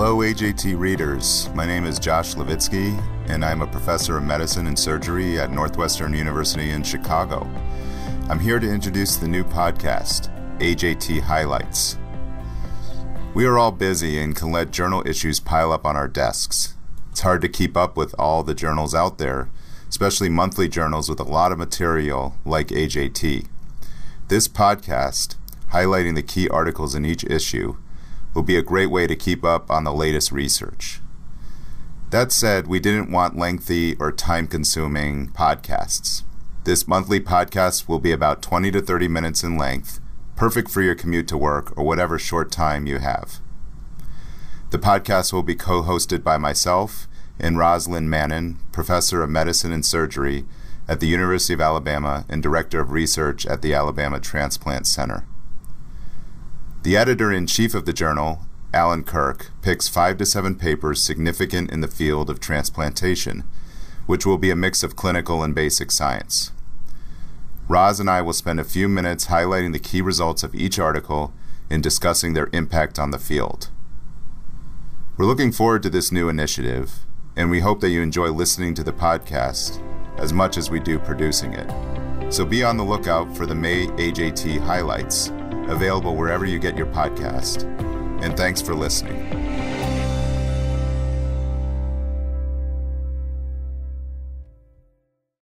Hello, AJT readers. My name is Josh Levitsky, and I'm a professor of medicine and surgery at Northwestern University in Chicago. I'm here to introduce the new podcast, AJT Highlights. We are all busy and can let journal issues pile up on our desks. It's hard to keep up with all the journals out there, especially monthly journals with a lot of material like AJT. This podcast, highlighting the key articles in each issue, will be a great way to keep up on the latest research. That said, we didn't want lengthy or time consuming podcasts. This monthly podcast will be about 20 to 30 minutes in length, perfect for your commute to work or whatever short time you have. The podcast will be co hosted by myself and Roslyn Mannon, professor of medicine and surgery at the University of Alabama and director of research at the Alabama Transplant Center. The editor in chief of the journal, Allan Kirk, picks five to seven papers significant in the field of transplantation, which will be a mix of clinical and basic science. Roz and I will spend a few minutes highlighting the key results of each article and discussing their impact on the field. We're looking forward to this new initiative, and we hope that you enjoy listening to the podcast as much as we do producing it. So be on the lookout for the May AJT highlights available wherever you get your podcast. And thanks for listening.